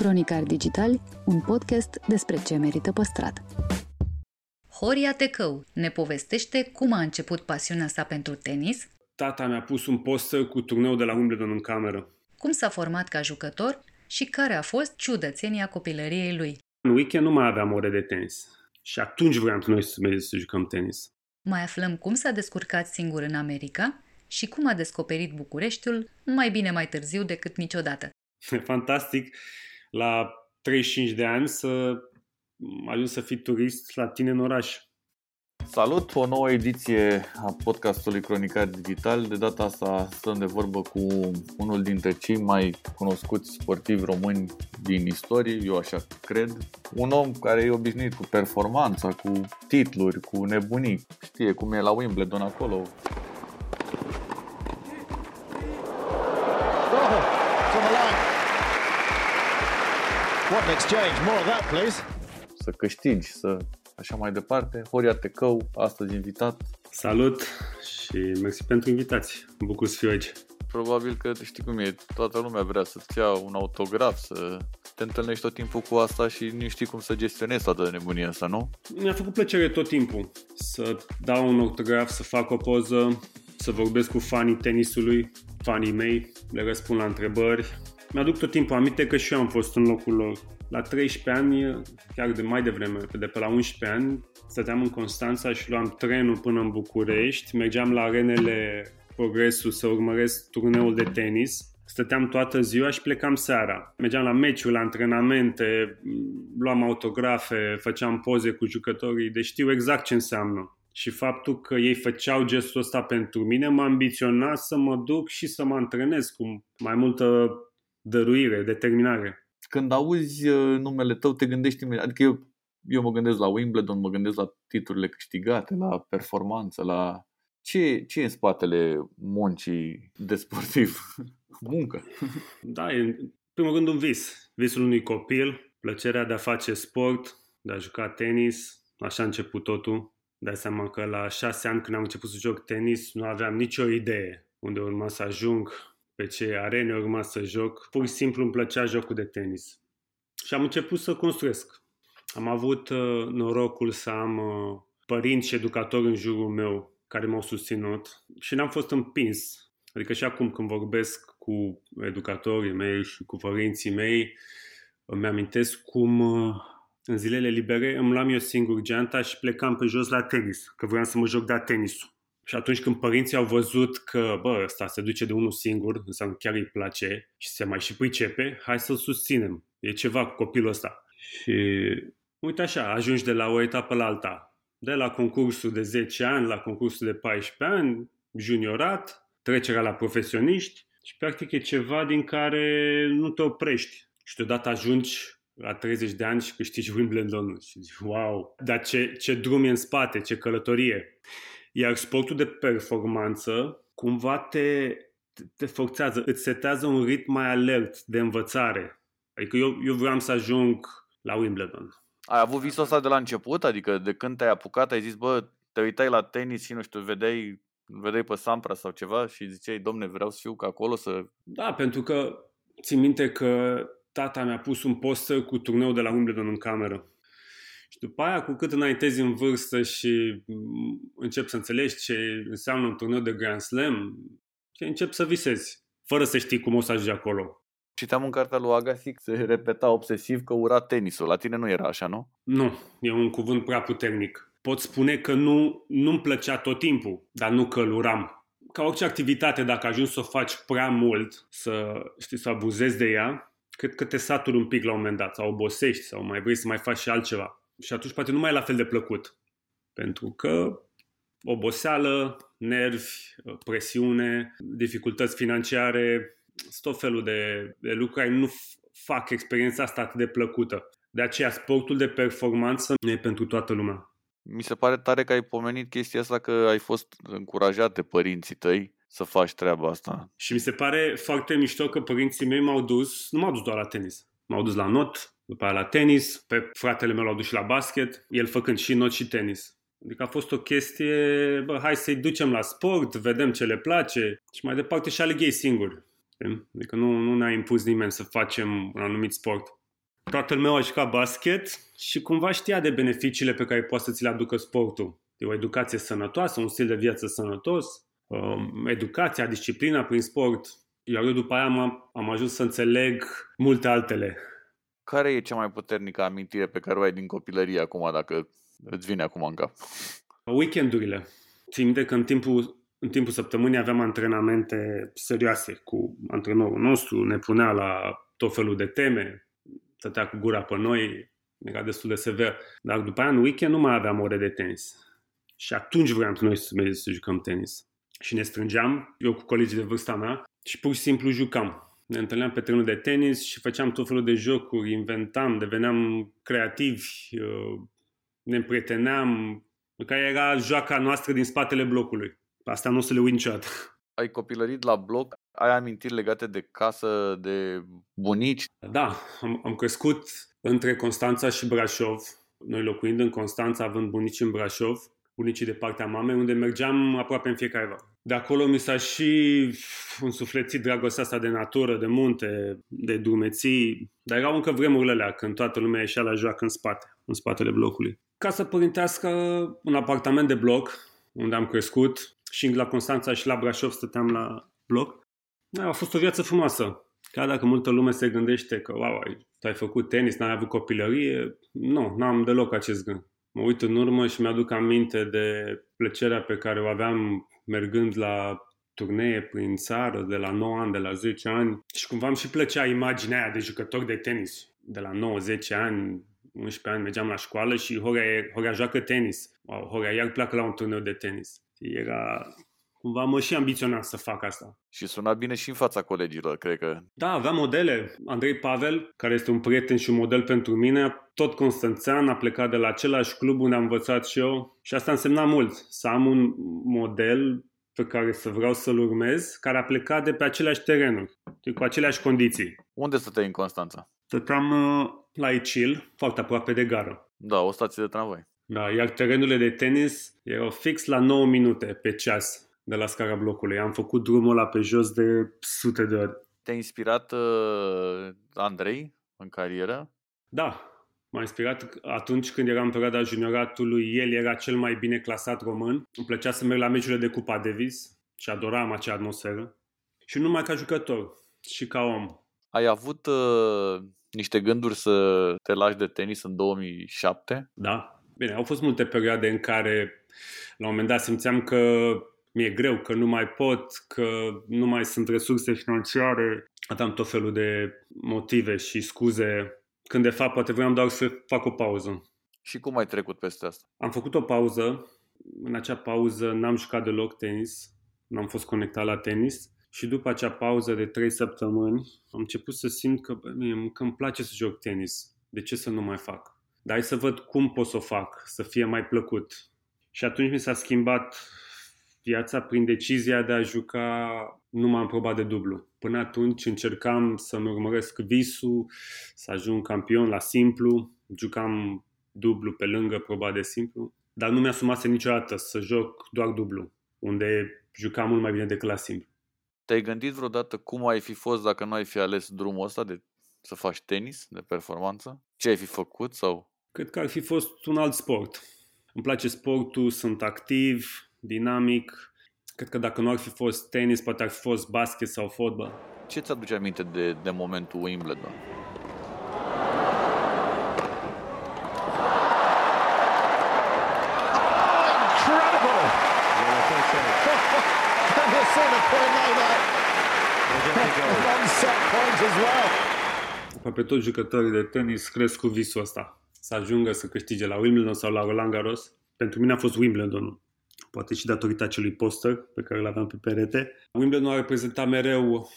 Cronicar Digital, un podcast despre ce merită păstrat. Horia Tecău ne povestește cum a început pasiunea sa pentru tenis, Tata mi-a pus un poster cu turneul de la Wimbledon în cameră. cum s-a format ca jucător și care a fost ciudățenia copilăriei lui. În weekend nu mai aveam ore de tenis. Și atunci voiam noi să mergem să jucăm tenis. Mai aflăm cum s-a descurcat singur în America și cum a descoperit Bucureștiul mai bine mai târziu decât niciodată. E fantastic la 35 de ani să ajungi să fii turist la tine în oraș. Salut! O nouă ediție a podcastului Cronicar Digital. De data asta stăm de vorbă cu unul dintre cei mai cunoscuți sportivi români din istorie, eu așa cred. Un om care e obișnuit cu performanța, cu titluri, cu nebunii. Știe cum e la Wimbledon acolo. What an exchange. More of that, please. Să câștigi, să așa mai departe. Horia Tecău, astăzi invitat. Salut și mersi pentru invitație. Mă bucur să fiu aici. Probabil că știi cum e, toată lumea vrea să-ți ia un autograf, să te întâlnești tot timpul cu asta și nu știi cum să gestionezi toată nebunia asta, nu? Mi-a făcut plăcere tot timpul să dau un autograf, să fac o poză, să vorbesc cu fanii tenisului, fanii mei, le răspund la întrebări. Mi-aduc tot timpul aminte că și eu am fost în locul lor. La 13 ani, chiar de mai devreme, de pe la 11 ani, stăteam în Constanța și luam trenul până în București, mergeam la arenele Progresul să urmăresc turneul de tenis. Stăteam toată ziua și plecam seara. Mergeam la meciuri, la antrenamente, luam autografe, făceam poze cu jucătorii, deci știu exact ce înseamnă. Și faptul că ei făceau gestul ăsta pentru mine m-a ambiționat să mă duc și să mă antrenez cu mai multă dăruire, determinare. Când auzi uh, numele tău, te gândești imediat, adică eu, eu mă gândesc la Wimbledon, mă gândesc la titlurile câștigate, la performanță, la... Ce, ce e în spatele muncii de sportiv? Muncă. Da, e în primul rând un vis. Visul unui copil, plăcerea de a face sport, de a juca tenis. Așa a început totul. Dai seama că la șase ani când am început să joc tenis nu aveam nicio idee unde urma să ajung, pe ce arene urma să joc. Pur și simplu îmi plăcea jocul de tenis. Și am început să construiesc. Am avut uh, norocul să am uh, părinți și educatori în jurul meu care m-au susținut și n-am fost împins. Adică și acum când vorbesc cu educatorii mei și cu părinții mei, îmi amintesc cum uh, în zilele libere îmi luam eu singur geanta și plecam pe jos la tenis, că vreau să mă joc de tenisul. Și atunci când părinții au văzut că, bă, ăsta se duce de unul singur, înseamnă chiar îi place și se mai și pricepe, hai să-l susținem. E ceva cu copilul ăsta. Și uite așa, ajungi de la o etapă la alta. De la concursul de 10 ani la concursul de 14 ani, juniorat, trecerea la profesioniști și practic e ceva din care nu te oprești. Și deodată ajungi la 30 de ani și câștigi Wimbledon și zici, wow, dar ce, ce drum e în spate, ce călătorie. Iar sportul de performanță cumva te, te, te forțează, îți setează un ritm mai alert de învățare. Adică eu, eu vreau să ajung la Wimbledon. Ai avut visul ăsta de la început? Adică de când te-ai apucat, ai zis, bă, te uitai la tenis și nu știu, vedeai, vedeai pe Sampra sau ceva și ziceai, domne, vreau să fiu ca acolo să... Da, pentru că țin minte că tata mi-a pus un poster cu turneul de la Wimbledon în cameră. Și după aia, cu cât înaintezi în vârstă și mm, începi să înțelegi ce înseamnă un turneu de Grand Slam, și începi să visezi, fără să știi cum o să ajungi acolo. Citeam în cartea lui Agassi, se repeta obsesiv că ura tenisul. La tine nu era așa, nu? Nu, e un cuvânt prea puternic. Pot spune că nu, nu-mi plăcea tot timpul, dar nu că îl uram. Ca orice activitate, dacă ajungi să o faci prea mult, să, știi, să abuzezi de ea, cred că te saturi un pic la un moment dat, sau obosești, sau mai vrei să mai faci și altceva. Și atunci poate nu mai e la fel de plăcut. Pentru că oboseală, nervi, presiune, dificultăți financiare, tot felul de, de lucruri care nu fac experiența asta atât de plăcută. De aceea sportul de performanță nu e pentru toată lumea. Mi se pare tare că ai pomenit chestia asta că ai fost încurajat de părinții tăi să faci treaba asta. Și mi se pare foarte mișto că părinții mei m-au dus, nu m-au dus doar la tenis, m-au dus la not, după aia la tenis, pe fratele meu l-au dus și la basket, el făcând și not și tenis. Adică a fost o chestie, bă, hai să-i ducem la sport, vedem ce le place și mai departe și aleg ei singuri. Adică nu, nu ne-a impus nimeni să facem un anumit sport. Tatăl meu a jucat basket și cumva știa de beneficiile pe care poate să ți le aducă sportul. De o educație sănătoasă, un stil de viață sănătos, um, educația, disciplina prin sport. Iar eu după aia am, am ajuns să înțeleg multe altele. Care e cea mai puternică amintire pe care o ai din copilărie acum, dacă îți vine acum în cap? Weekendurile. Țin minte că în timpul, în timpul săptămânii aveam antrenamente serioase cu antrenorul nostru, ne punea la tot felul de teme, stătea cu gura pe noi, era destul de sever. Dar după aia, în weekend, nu mai aveam ore de tenis. Și atunci vreau noi să mergem să jucăm tenis. Și ne strângeam, eu cu colegii de vârsta mea, și pur și simplu jucam. Ne întâlneam pe terenul de tenis și făceam tot felul de jocuri, inventam, deveneam creativi, uh, ne împrieteneam, care era joaca noastră din spatele blocului. Asta nu o să le uit niciodată. Ai copilărit la bloc, ai amintiri legate de casă, de bunici? Da, am, am crescut între Constanța și Brașov. Noi locuind în Constanța, având bunici în Brașov, bunicii de partea mamei, unde mergeam aproape în fiecare vară. De acolo mi s-a și însuflețit dragostea asta de natură, de munte, de drumeții, dar erau încă vremurile alea când toată lumea ieșea la joacă în spate, în spatele blocului. Casa părintească, un apartament de bloc, unde am crescut, și la Constanța și la Brașov stăteam la bloc. Da, a fost o viață frumoasă. Chiar dacă multă lume se gândește că, wow, tu ai făcut tenis, n-ai avut copilărie, nu, n-am deloc acest gând. Mă uit în urmă și mi-aduc aminte de plăcerea pe care o aveam mergând la turnee prin țară de la 9 ani, de la 10 ani și cumva îmi și plăcea imaginea aia de jucător de tenis. De la 9-10 ani, 11 ani mergeam la școală și Horea, Horea joacă tenis. Wow, Horea iar pleacă la un turneu de tenis. Era cumva mă și ambiționa să fac asta. Și suna bine și în fața colegilor, cred că. Da, aveam modele. Andrei Pavel, care este un prieten și un model pentru mine, tot constanțean, a plecat de la același club unde am învățat și eu și asta însemna mult, să am un model pe care să vreau să-l urmez, care a plecat de pe aceleași terenuri, cu aceleași condiții. Unde stăteai în Constanța? Stăteam uh, la Icil, foarte aproape de gară. Da, o stație de tramvai. Da, iar terenurile de tenis erau fix la 9 minute pe ceas de la scara blocului. Am făcut drumul ăla pe jos de sute de ori. Te-a inspirat uh, Andrei în carieră? Da, m-a inspirat atunci când eram în perioada junioratului. El era cel mai bine clasat român. Îmi plăcea să merg la meciurile de Cupa Davis și adoram acea atmosferă. Și nu numai ca jucător, și ca om. Ai avut uh, niște gânduri să te lași de tenis în 2007? Da. Bine, au fost multe perioade în care la un moment dat simțeam că mi-e greu, că nu mai pot, că nu mai sunt resurse financiare. Aveam tot felul de motive și scuze, când de fapt poate vreau doar să fac o pauză. Și cum ai trecut peste asta? Am făcut o pauză. În acea pauză n-am jucat deloc tenis, n-am fost conectat la tenis. Și după acea pauză de 3 săptămâni, am început să simt că, bă, mie, că îmi place să joc tenis. De ce să nu mai fac? Dar hai să văd cum pot să o fac, să fie mai plăcut. Și atunci mi s-a schimbat viața prin decizia de a juca numai în proba de dublu. Până atunci încercam să-mi urmăresc visul, să ajung campion la simplu, jucam dublu pe lângă proba de simplu, dar nu mi-asumase niciodată să joc doar dublu, unde jucam mult mai bine decât la simplu. Te-ai gândit vreodată cum ai fi fost dacă nu ai fi ales drumul ăsta de să faci tenis, de performanță? Ce ai fi făcut sau? Cred că ar fi fost un alt sport. Îmi place sportul, sunt activ, dinamic. Cred că dacă nu ar fi fost tenis, poate ar fi fost basket sau fotbal. Ce ți aduce aminte de, de momentul Wimbledon? Incredible! and you'll see the point now that one set point as well. Aproape toți jucătorii de tenis cresc cu visul ăsta. să ajungă să câștige la Wimbledon sau la Roland Garros. Pentru mine a fost Wimbledon, poate și datorită acelui poster pe care îl aveam pe perete. Wimbledon a reprezentat mereu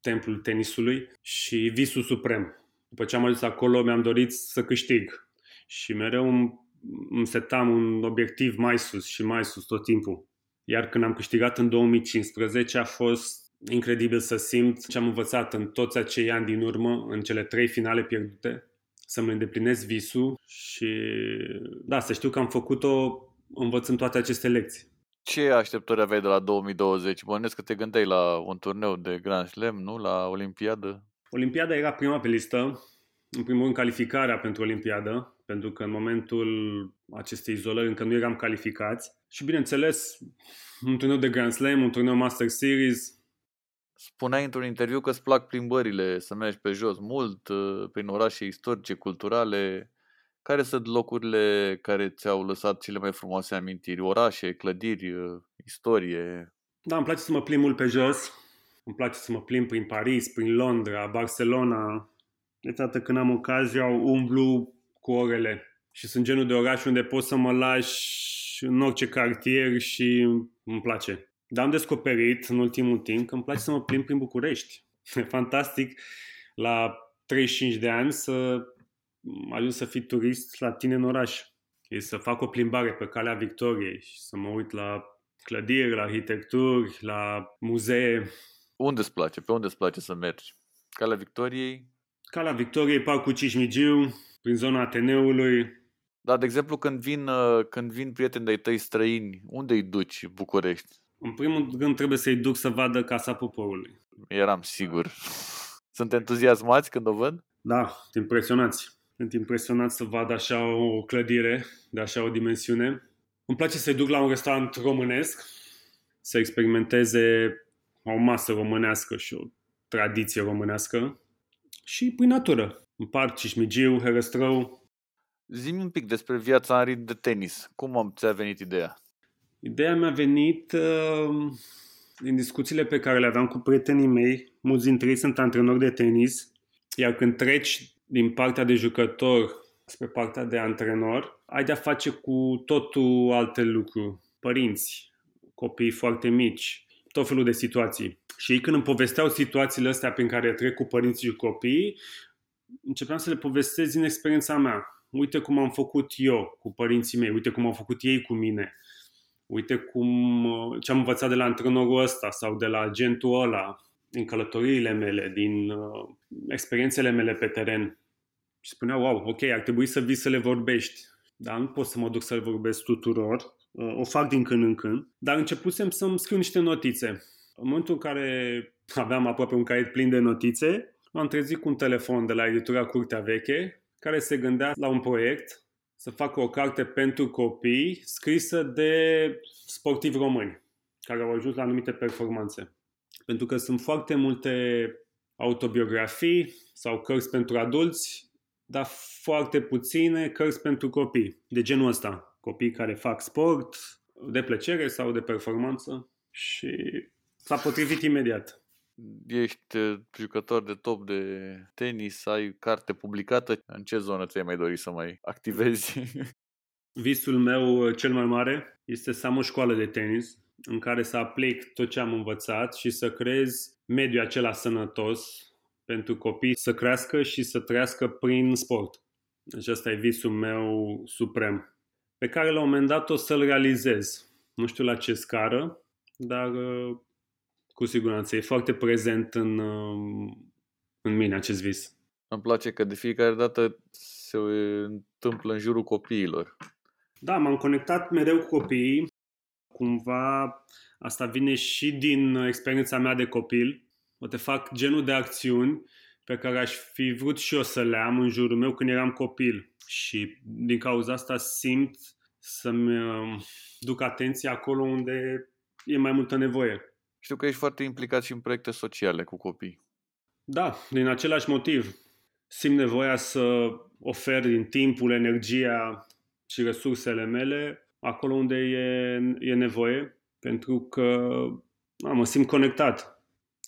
templul tenisului și visul suprem. După ce am ajuns acolo, mi-am dorit să câștig și mereu îmi, îmi setam un obiectiv mai sus și mai sus tot timpul. Iar când am câștigat în 2015 a fost incredibil să simt ce am învățat în toți acei ani din urmă, în cele trei finale pierdute, să-mi îndeplinesc visul și da, să știu că am făcut-o învățând toate aceste lecții. Ce așteptări aveai de la 2020? Bănesc că te gândeai la un turneu de Grand Slam, nu? La Olimpiadă? Olimpiada era prima pe listă, în primul rând calificarea pentru Olimpiadă, pentru că în momentul acestei izolări încă nu eram calificați. Și bineînțeles, un turneu de Grand Slam, un turneu Master Series. Spuneai într-un interviu că îți plac plimbările, să mergi pe jos mult, uh, prin orașe istorice, culturale. Care sunt locurile care ți-au lăsat cele mai frumoase amintiri? Orașe, clădiri, uh, istorie? Da, îmi place să mă plimb mult pe jos. Îmi place să mă plimb prin Paris, prin Londra, Barcelona. De dată când am ocazia, umblu cu orele. Și sunt genul de oraș unde pot să mă lași în orice cartier și îmi place. Dar am descoperit în ultimul timp că îmi place să mă plimb prin București. E fantastic la 35 de ani să ajung să fii turist la tine în oraș. E să fac o plimbare pe calea Victoriei și să mă uit la clădiri, la arhitecturi, la muzee. Unde îți place? Pe unde îți place să mergi? Calea Victoriei? Calea Victoriei, Parcul Cismigiu, prin zona Ateneului. Da, de exemplu, când vin, uh, când vin prieteni de tăi străini, unde îi duci București? În primul rând trebuie să-i duc să vadă Casa Poporului. Eram sigur. Sunt entuziasmați când o văd? Da, sunt impresionați. Sunt impresionat să vad așa o clădire de așa o dimensiune. Îmi place să-i duc la un restaurant românesc, să experimenteze o masă românească și o tradiție românească și prin natură. În parc, Cismigiu, Herăstrău. Zi-mi un pic despre viața în ritm de tenis. Cum am, ți-a venit ideea? Ideea mi-a venit uh, din discuțiile pe care le aveam cu prietenii mei. Mulți dintre ei sunt antrenori de tenis, iar când treci din partea de jucător spre partea de antrenor, ai de-a face cu totul alte lucruri. Părinți, copii foarte mici, tot felul de situații. Și ei când îmi povesteau situațiile astea prin care trec cu părinții și copiii, începeam să le povestesc din experiența mea. Uite cum am făcut eu cu părinții mei, uite cum au făcut ei cu mine, uite cum, ce am învățat de la antrenorul ăsta sau de la agentul ăla, din călătoriile mele, din uh, experiențele mele pe teren. Și spunea, wow, ok, ar trebui să vii să le vorbești. Dar nu pot să mă duc să le vorbesc tuturor. Uh, o fac din când în când. Dar începusem să-mi scriu niște notițe. În momentul în care aveam aproape un caiet plin de notițe, m-am trezit cu un telefon de la editura Curtea Veche, care se gândea la un proiect să facă o carte pentru copii scrisă de sportivi români care au ajuns la anumite performanțe. Pentru că sunt foarte multe autobiografii sau cărți pentru adulți, dar foarte puține cărți pentru copii, de genul ăsta. Copii care fac sport, de plăcere sau de performanță și s-a potrivit imediat. Ești uh, jucător de top de tenis, ai carte publicată. În ce zonă ți-ai mai dori să mai activezi? Visul meu uh, cel mai mare este să am o școală de tenis în care să aplic tot ce am învățat și să creez mediul acela sănătos pentru copii să crească și să trăiască prin sport. Deci asta e visul meu suprem, pe care la un moment dat o să-l realizez. Nu știu la ce scară, dar uh, cu siguranță e foarte prezent în, uh, în mine acest vis. Îmi place că de fiecare dată se întâmplă în jurul copiilor. Da, m-am conectat mereu cu copiii cumva asta vine și din experiența mea de copil. O te fac genul de acțiuni pe care aș fi vrut și eu să le am în jurul meu când eram copil. Și din cauza asta simt să-mi uh, duc atenția acolo unde e mai multă nevoie. Știu că ești foarte implicat și în proiecte sociale cu copii. Da, din același motiv. Simt nevoia să ofer din timpul, energia și resursele mele acolo unde e, e nevoie, pentru că a, mă simt conectat.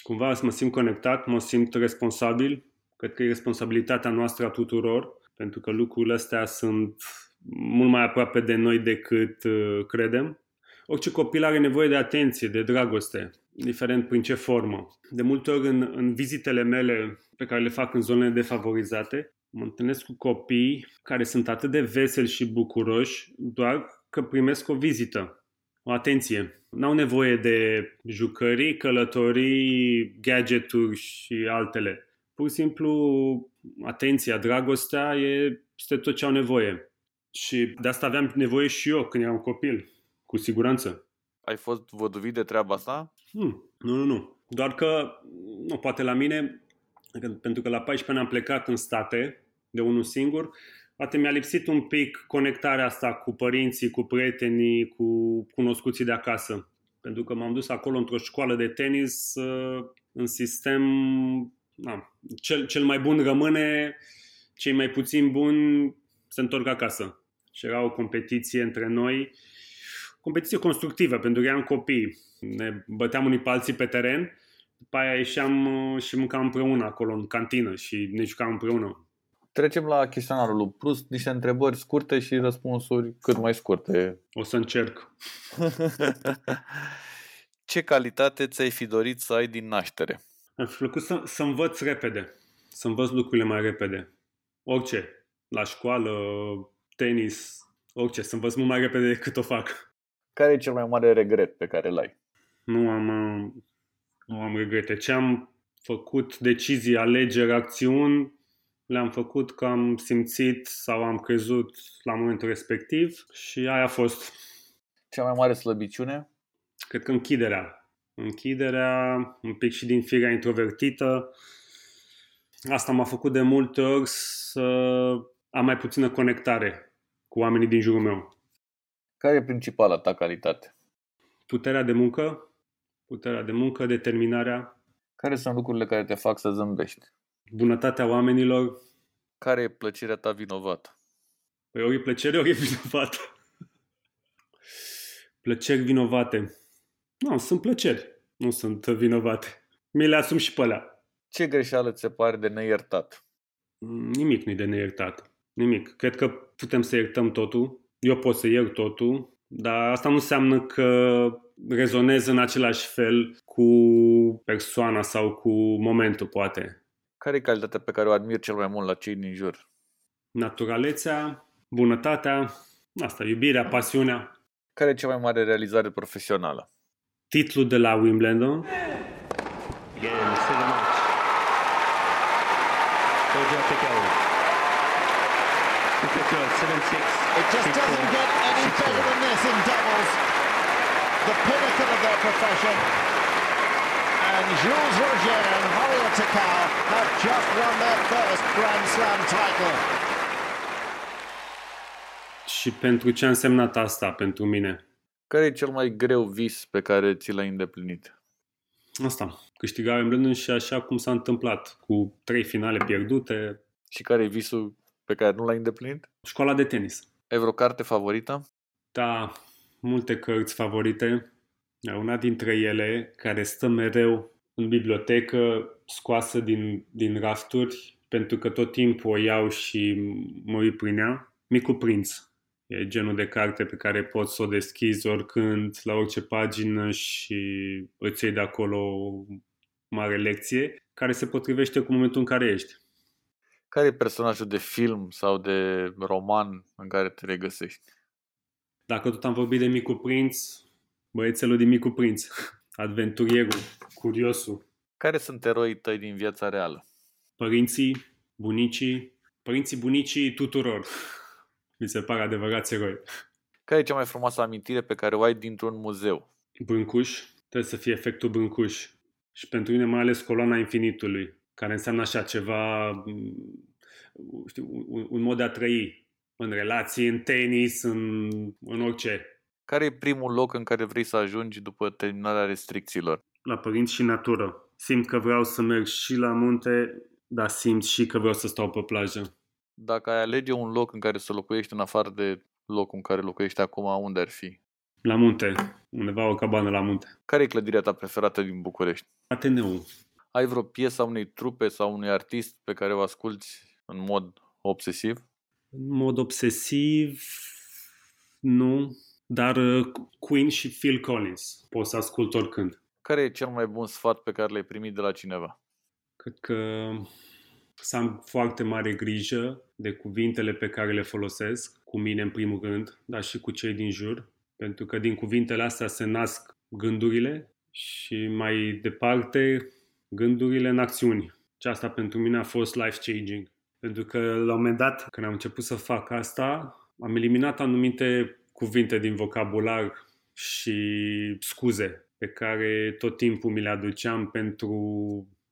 Cumva mă simt conectat, mă simt responsabil. Cred că e responsabilitatea noastră a tuturor pentru că lucrurile astea sunt mult mai aproape de noi decât uh, credem. Orice copil are nevoie de atenție, de dragoste, indiferent prin ce formă. De multe ori în, în vizitele mele pe care le fac în zonele defavorizate, mă întâlnesc cu copii care sunt atât de veseli și bucuroși doar că primesc o vizită, o atenție. N-au nevoie de jucării, călătorii, gadgeturi și altele. Pur și simplu, atenția, dragostea e, este tot ce au nevoie. Și de asta aveam nevoie și eu când eram copil, cu siguranță. Ai fost văduvit de treaba asta? Hmm, nu, nu, nu. Doar că, nu, poate la mine, pentru că la 14 ani am plecat în state, de unul singur, poate mi-a lipsit un pic conectarea asta cu părinții, cu prietenii, cu cunoscuții de acasă. Pentru că m-am dus acolo într-o școală de tenis uh, în sistem... Na, cel, cel mai bun rămâne, cei mai puțin buni se întorc acasă. Și era o competiție între noi, competiție constructivă, pentru că eram copii. Ne băteam unii pe alții pe teren, după aia ieșeam uh, și mâncam împreună acolo, în cantină și ne jucam împreună. Trecem la chestionarul lui Prust, niște întrebări scurte și răspunsuri cât mai scurte. O să încerc. Ce calitate ți-ai fi dorit să ai din naștere? Mi-ar fi plăcut să, să învăț repede, să învăț lucrurile mai repede. Orice, la școală, tenis, orice, să învăț mult mai repede decât o fac. Care e cel mai mare regret pe care l-ai? Nu am, uh, nu am regrete. Ce am făcut, decizii, alegeri, acțiuni, le-am făcut că am simțit sau am crezut la momentul respectiv și aia a fost. Cea mai mare slăbiciune? Cred că închiderea. Închiderea, un pic și din firea introvertită. Asta m-a făcut de multe ori să am mai puțină conectare cu oamenii din jurul meu. Care e principala ta calitate? Puterea de muncă, puterea de muncă, determinarea, Care sunt lucrurile care te fac să zâmbești? bunătatea oamenilor. Care e plăcerea ta vinovată? Păi ori e plăcere, ori e vinovată. Plăceri vinovate. Nu, sunt plăceri. Nu sunt vinovate. Mi le asum și pe alea. Ce greșeală ți se pare de neiertat? Nimic nu-i de neiertat. Nimic. Cred că putem să iertăm totul. Eu pot să iert totul, dar asta nu înseamnă că rezonez în același fel cu persoana sau cu momentul, poate. Care e calitatea pe care o admiri cel mai mult la cei din jur? Naturalețea, bunătatea, asta, iubirea, pasiunea. Care e cea mai mare realizare profesională? Titlul de la Wimbledon, Again, see the match. Roger Piquet. Piquet, 7-6. It just doesn't get any better than this in doubles. The pinnacle of their profession. And Jules Roger and Horia Takao have just won their first Grand Slam title. Și pentru ce a însemnat asta pentru mine? Care e cel mai greu vis pe care ți l-ai îndeplinit? Asta, câștiga Wimbledon și așa cum s-a întâmplat, cu trei finale pierdute, Și care e visul pe care nu l-ai îndeplinit? școala de tenis. Ai vreo carte favorită? Da, multe cărți favorite. Una dintre ele, care stă mereu în bibliotecă, scoasă din, din rafturi, pentru că tot timpul o iau și mă uit prin ea, Micul Prinț. E genul de carte pe care poți să o deschizi oricând, la orice pagină și îți iei de acolo o mare lecție, care se potrivește cu momentul în care ești. Care e personajul de film sau de roman în care te regăsești? Dacă tot am vorbit de Micul Prinț, băiețelul din Micul Prinț, adventurierul, curiosul, Care sunt eroii tăi din viața reală? părinții, bunicii, părinții bunicii tuturor. Mi se pare adevărați eroi. Care e cea mai frumoasă amintire pe care o ai dintr-un muzeu? Brâncuș, trebuie să fie efectul Brâncuș. Și pentru mine mai ales coloana infinitului, care înseamnă așa ceva, m, știu, un, un mod de a trăi în relații, în tenis, în, în orice. Care e primul loc în care vrei să ajungi după terminarea restricțiilor? La părinți și natură. Simt că vreau să merg și la munte, dar simt și că vreau să stau pe plajă. Dacă ai alege un loc în care să locuiești în afară de locul în care locuiești acum, unde ar fi? La munte, undeva o cabană la munte. Care e clădirea ta preferată din București? Ateneu. Ai vreo piesă a unei trupe sau unui artist pe care o asculti în mod obsesiv? În mod obsesiv, nu, dar uh, Queen și Phil Collins pot să ascult oricând. Care e cel mai bun sfat pe care l-ai primit de la cineva? Cred că să am foarte mare grijă de cuvintele pe care le folosesc, cu mine în primul rând, dar și cu cei din jur, pentru că din cuvintele astea se nasc gândurile și mai departe gândurile în acțiuni. Și asta pentru mine a fost life-changing. Pentru că la un moment dat, când am început să fac asta, am eliminat anumite cuvinte din vocabular și scuze pe care tot timpul mi le aduceam pentru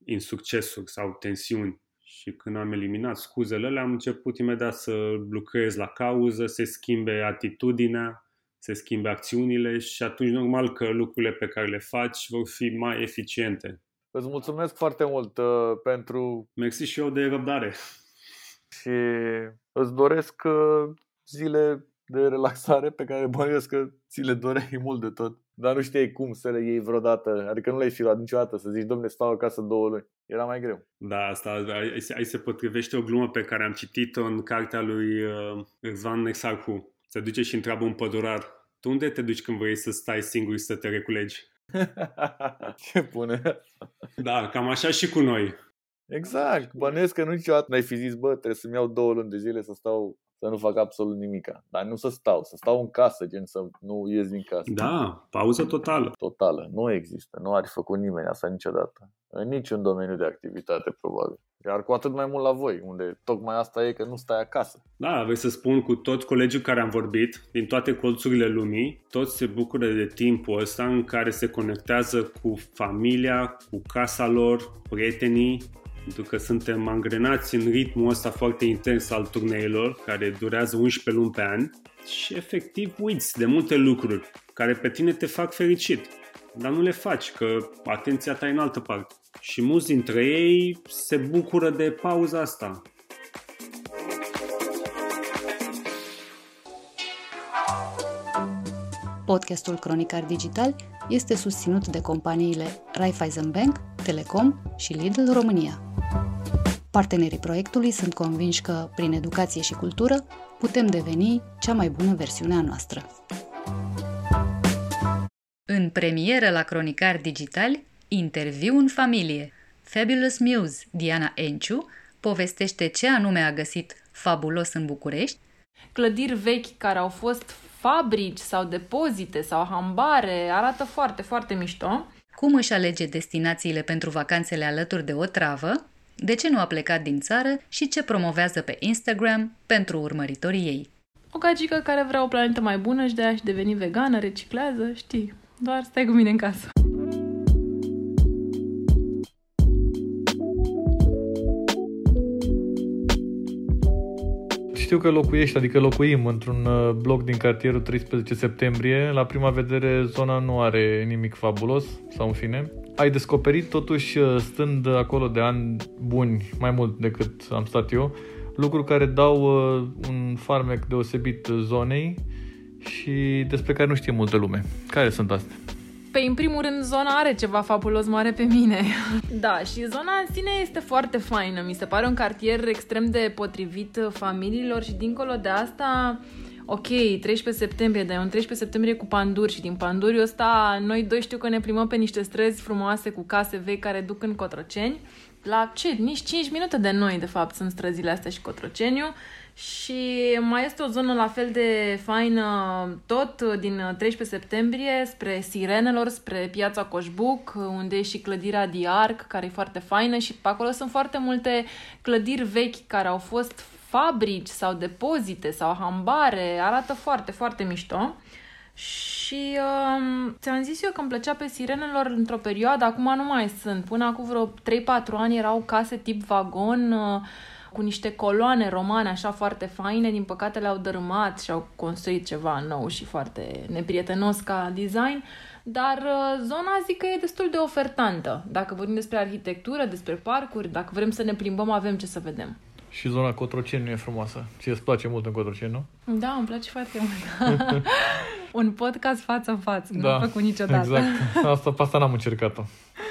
insuccesuri sau tensiuni. Și când am eliminat scuzele alea, am început imediat să lucrez la cauză, se schimbe atitudinea, se schimbe acțiunile și atunci normal că lucrurile pe care le faci vor fi mai eficiente. Îți mulțumesc foarte mult uh, pentru Mersi și eu de răbdare. și îți doresc uh, zile de relaxare pe care bănuiesc că ți le doreai mult de tot. Dar nu știai cum să le iei vreodată. Adică nu le-ai fi luat niciodată să zici, domne, stau acasă două luni. Era mai greu. Da, asta aici, aici se potrivește o glumă pe care am citit-o în cartea lui uh, Răzvan Nexarcu. Se duce și întreabă un pădurar, tu unde te duci când vrei să stai singur și să te reculegi? Ce bune. Da, cam așa și cu noi. Exact. Bănuiesc că nu niciodată n-ai fi zis, bă, trebuie să-mi iau două luni de zile să stau să nu fac absolut nimica. Dar nu să stau, să stau în casă, gen să nu ies din casă. Da, pauză totală. Totală. Nu există. Nu ar fi făcut nimeni asta niciodată. În niciun domeniu de activitate, probabil. Iar cu atât mai mult la voi, unde tocmai asta e că nu stai acasă. Da, vrei să spun cu toți colegii care am vorbit, din toate colțurile lumii, toți se bucură de timpul ăsta în care se conectează cu familia, cu casa lor, prietenii, pentru că suntem angrenați în ritmul ăsta foarte intens al turneilor, care durează 11 luni pe an și efectiv uiți de multe lucruri care pe tine te fac fericit, dar nu le faci, că atenția ta e în altă parte. Și mulți dintre ei se bucură de pauza asta. Podcastul Cronicar Digital este susținut de companiile Raiffeisen Bank, Telecom și Lidl România. Partenerii proiectului sunt convinși că, prin educație și cultură, putem deveni cea mai bună versiune a noastră. În premieră la Cronicar Digital, interviu în familie. Fabulous Muse, Diana Enciu, povestește ce anume a găsit fabulos în București, clădiri vechi care au fost fabrici sau depozite sau hambare, arată foarte, foarte mișto. cum își alege destinațiile pentru vacanțele alături de o travă, de ce nu a plecat din țară și ce promovează pe Instagram pentru urmăritorii ei. O gagică care vrea o planetă mai bună și de a-și deveni vegană, reciclează, știi, doar stai cu mine în casă. Știu că locuiești, adică locuim într-un uh, bloc din cartierul 13 septembrie. La prima vedere, zona nu are nimic fabulos, sau în fine. Ai descoperit, totuși, uh, stând acolo de ani buni, mai mult decât am stat eu, lucruri care dau uh, un farmec deosebit zonei și despre care nu știe multă lume. Care sunt astea? Păi, în primul rând, zona are ceva fabulos mare pe mine. Da, și zona în sine este foarte faină. Mi se pare un cartier extrem de potrivit familiilor și dincolo de asta, ok, 13 septembrie, dar e un 13 septembrie cu panduri și din panduriul ăsta noi doi știu că ne plimbăm pe niște străzi frumoase cu case vechi care duc în Cotroceni. La ce? Nici 5 minute de noi, de fapt, sunt străzile astea și Cotroceniu. Și mai este o zonă la fel de faină, tot din 13 septembrie, spre Sirenelor, spre piața Coșbuc, unde e și clădirea Diarc, care e foarte faină și pe acolo sunt foarte multe clădiri vechi care au fost fabrici sau depozite sau hambare, arată foarte, foarte mișto. Și uh, ți-am zis eu că îmi plăcea pe Sirenelor într-o perioadă, acum nu mai sunt. Până acum vreo 3-4 ani erau case tip vagon, uh, cu niște coloane romane așa foarte faine, din păcate le-au dărâmat și au construit ceva nou și foarte neprietenos ca design, dar uh, zona zic că e destul de ofertantă. Dacă vorbim despre arhitectură, despre parcuri, dacă vrem să ne plimbăm, avem ce să vedem. Și zona Cotroceni nu e frumoasă. Ție îți place mult în Cotroceni, nu? Da, îmi place foarte mult. Un podcast față în față, nu am făcut niciodată. Exact. Asta, pe asta n-am încercat-o.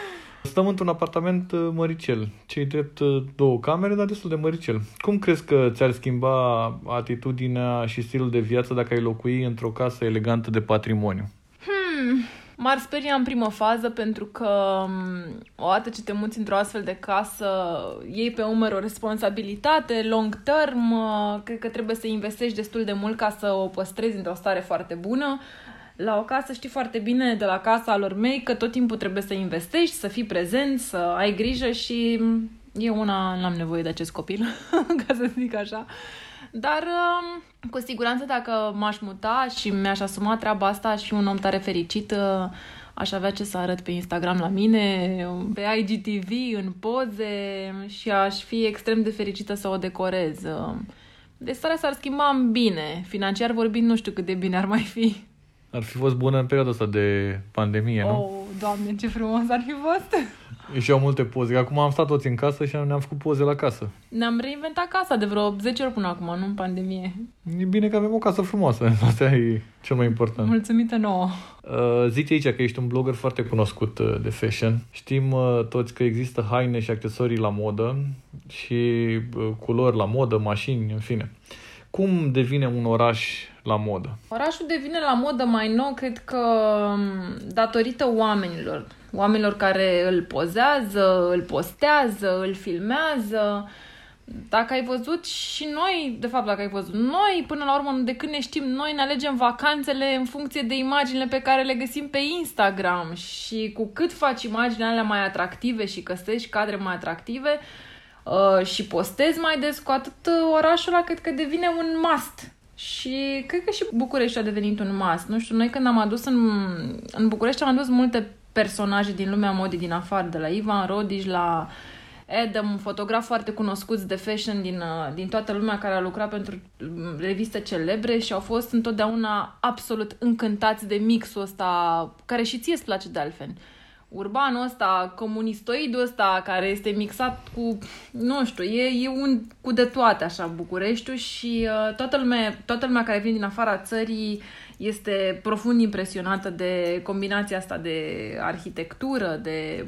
stăm într-un apartament uh, măricel, cei drept uh, două camere, dar destul de măricel. Cum crezi că ți-ar schimba atitudinea și stilul de viață dacă ai locui într-o casă elegantă de patrimoniu? Hmm, m-ar speria în primă fază pentru că m, odată ce te muți într-o astfel de casă, iei pe umăr o responsabilitate long term, uh, cred că trebuie să investești destul de mult ca să o păstrezi într-o stare foarte bună. La o casă știi foarte bine de la casa lor mei că tot timpul trebuie să investești, să fii prezent, să ai grijă și m, eu una n-am nevoie de acest copil, ca să zic așa. Dar um, cu siguranță dacă m-aș muta și mi-aș asuma treaba asta, aș fi un om tare fericit, uh, aș avea ce să arăt pe Instagram la mine, pe IGTV, în poze și aș fi extrem de fericită să o decorez. Deci starea s-ar schimba în bine. Financiar vorbind, nu știu cât de bine ar mai fi. Ar fi fost bună în perioada asta de pandemie, nu? Oh, doamne, ce frumos ar fi fost! Și au multe poze. că Acum am stat toți în casă și ne-am făcut poze la casă. Ne-am reinventat casa de vreo 10 ori până acum, nu în pandemie. E bine că avem o casă frumoasă. Asta e cel mai important. Mulțumită nouă! Uh, zici aici că ești un blogger foarte cunoscut uh, de fashion. Știm uh, toți că există haine și accesorii la modă și uh, culori la modă, mașini, în fine. Cum devine un oraș la modă? Orașul devine la modă mai nou, cred că m, datorită oamenilor. Oamenilor care îl pozează, îl postează, îl filmează. Dacă ai văzut și noi, de fapt dacă ai văzut, noi până la urmă de când ne știm, noi ne alegem vacanțele în funcție de imaginile pe care le găsim pe Instagram și cu cât faci imaginile alea mai atractive și găsești cadre mai atractive uh, și postezi mai des, cu atât uh, orașul ăla cred că devine un must. Și cred că și București a devenit un must. Nu știu, noi când am adus în, în București am adus multe personaje din lumea modei din afară, de la Ivan Rodiș la Adam, un fotograf foarte cunoscut de fashion din, uh, din toată lumea care a lucrat pentru mm, reviste celebre și au fost întotdeauna absolut încântați de mixul ăsta, care și ție îți place de altfel. Urbanul ăsta, comunistoidul ăsta, care este mixat cu, nu știu, e, e un cu de toate așa Bucureștiul și uh, toată, lumea, toată lumea care vine din afara țării este profund impresionată de combinația asta de arhitectură, de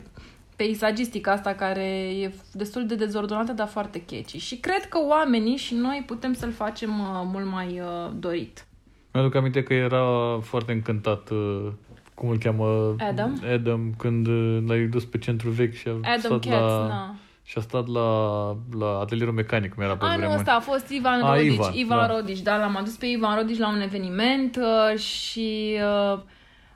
peisagistica asta care e destul de dezordonată, dar foarte catchy. Și cred că oamenii și noi putem să-l facem uh, mult mai uh, dorit. Mi-aduc aminte că era foarte încântat uh, cum îl cheamă Adam? Adam când uh, l-ai dus pe centru vechi și a Adam stat Katz, la, na. și a stat la, la atelierul mecanic, cum era pe A, nu, vremuri. ăsta a fost Ivan A, Rodici. Ivan, Ivan da. Rodici, da, l-am adus pe Ivan Rodici la un eveniment uh, și uh,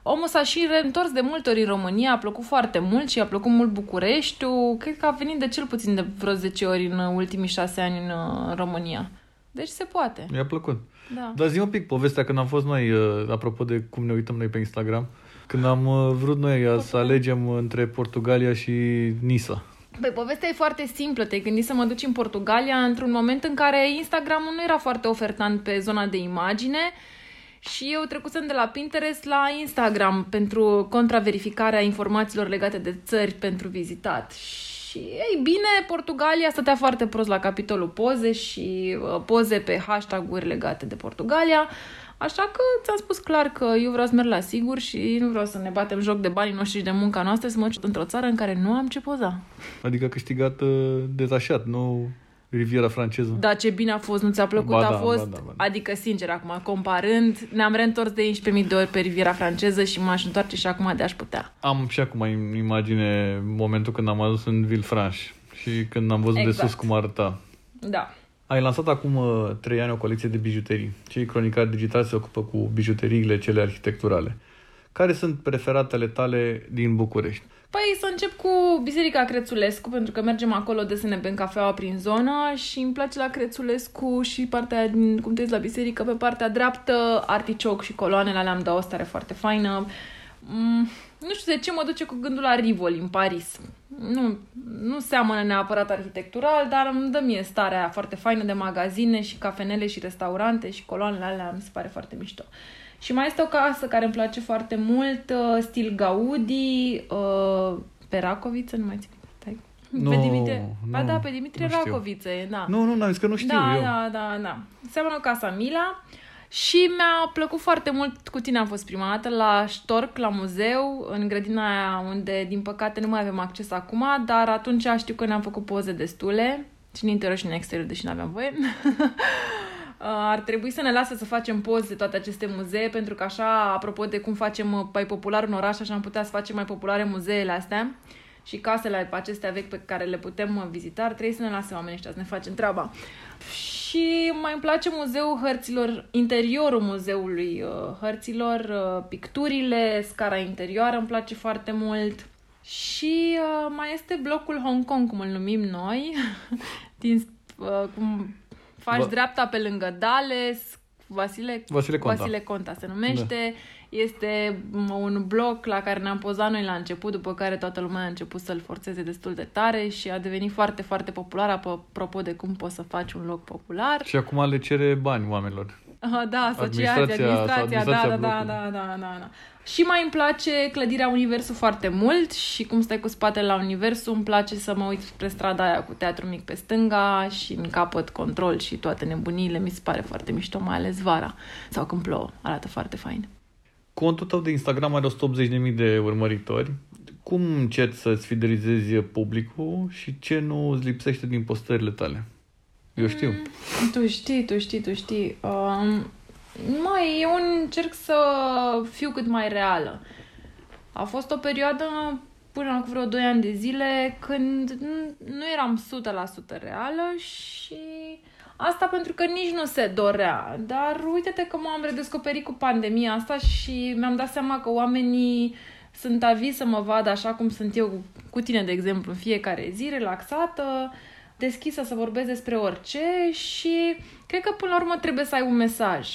omul s-a și reîntors de multe ori în România, a plăcut foarte mult și a plăcut mult Bucureștiul. Cred că a venit de cel puțin de vreo 10 ori în uh, ultimii 6 ani în uh, România. Deci se poate. Mi-a plăcut. Da. Dar zi un pic povestea când am fost noi, uh, apropo de cum ne uităm noi pe Instagram, când am uh, vrut noi uh, să alegem între Portugalia și Nisa. Păi, povestea e foarte simplă. Te-ai gândit să mă duci în Portugalia într-un moment în care Instagramul nu era foarte ofertant pe zona de imagine și eu trecusem de la Pinterest la Instagram pentru contraverificarea informațiilor legate de țări pentru vizitat. Și, ei bine, Portugalia stătea foarte prost la capitolul poze și uh, poze pe hashtag-uri legate de Portugalia. Așa că ți-am spus clar că eu vreau să merg la sigur și nu vreau să ne batem joc de banii noștri și de munca noastră, să mă duc într-o țară în care nu am ce poza. Adică a câștigat uh, detașat, nu Riviera franceză. Da, ce bine a fost, nu ți-a plăcut, Ba a da, fost, ba da, ba da. adică sincer acum, comparând, ne-am reîntors de 11.000 de ori pe Riviera franceză și m-aș întoarce și acum de aș putea. Am și acum în imagine momentul când am adus în Villefranche și când am văzut Exact. de sus cum arăta. Da. Ai lansat acum uh, trei ani o colecție de bijuterii. Cei cronicari digitali se ocupă cu bijuteriile cele arhitecturale. Care sunt preferatele tale din București? Păi să încep cu Biserica Crețulescu, pentru că mergem acolo de să ne bem cafeaua prin zonă și îmi place la Crețulescu și partea, din- cum te uiți la biserică, pe partea dreaptă, articioc și coloanele alea îmi dau o stare foarte faină. Mm, nu știu de ce mă duce cu gândul la Rivoli în Paris. Nu, nu seamănă neapărat arhitectural, dar îmi dă mie starea aia foarte faină de magazine și cafenele și restaurante și coloanele alea mi se pare foarte mișto. Și mai este o casă care îmi place foarte mult, uh, stil Gaudi, uh, pe Racoviță, nu mai țin. Stai. Nu, pe Dimitrie, ba nu, da, pe Dimitrie nu știu. Racoviță, e, da. Nu, nu, n-am zis că nu știu da, eu. da, da, da. Seamănă cu Casa Mila Și mi-a plăcut foarte mult, cu tine am fost prima dată, la Stork, la muzeu, în grădina aia unde, din păcate, nu mai avem acces acum, dar atunci știu că ne-am făcut poze destule, și în interior și în exterior, deși nu aveam voie. Ar trebui să ne lasă să facem poze de toate aceste muzee, pentru că așa, apropo de cum facem mai popular un oraș, așa am putea să facem mai populare muzeele astea și casele acestea vechi pe care le putem vizita, ar trebui să ne lase oamenii ăștia să ne facem treaba. Și mai îmi place muzeul hărților, interiorul muzeului uh, hărților, uh, picturile, scara interioară îmi place foarte mult. Și uh, mai este blocul Hong Kong, cum îl numim noi, din, uh, cum faci Va... dreapta pe lângă Dales, Vasile, Vasile Conta. Vasile Conta se numește. Da. Este un bloc la care ne-am pozat noi la început, după care toată lumea a început să-l forțeze destul de tare și a devenit foarte, foarte popular, apropo de cum poți să faci un loc popular. Și acum le cere bani oamenilor. Uh, da, asociația, administrația, administrația, administrația da, da, da, da, da, da. Și mai îmi place clădirea Universul foarte mult și cum stai cu spatele la Universul, îmi place să mă uit spre strada aia cu teatru mic pe stânga și în capăt control și toate nebunile. Mi se pare foarte mișto, mai ales vara sau când plouă. Arată foarte fain. Contul tău de Instagram are 180.000 de urmăritori. Cum încerci să-ți fidelizezi publicul și ce nu îți lipsește din postările tale? Eu știu. Mm, tu știi, tu știi, tu știi. Um, mai, eu încerc să fiu cât mai reală. A fost o perioadă până cu vreo 2 ani de zile când nu eram 100% reală și asta pentru că nici nu se dorea. Dar uite-te că m-am redescoperit cu pandemia asta și mi-am dat seama că oamenii sunt avizi să mă vadă așa cum sunt eu cu tine, de exemplu, în fiecare zi, relaxată, deschisă să vorbesc despre orice și cred că până la urmă trebuie să ai un mesaj.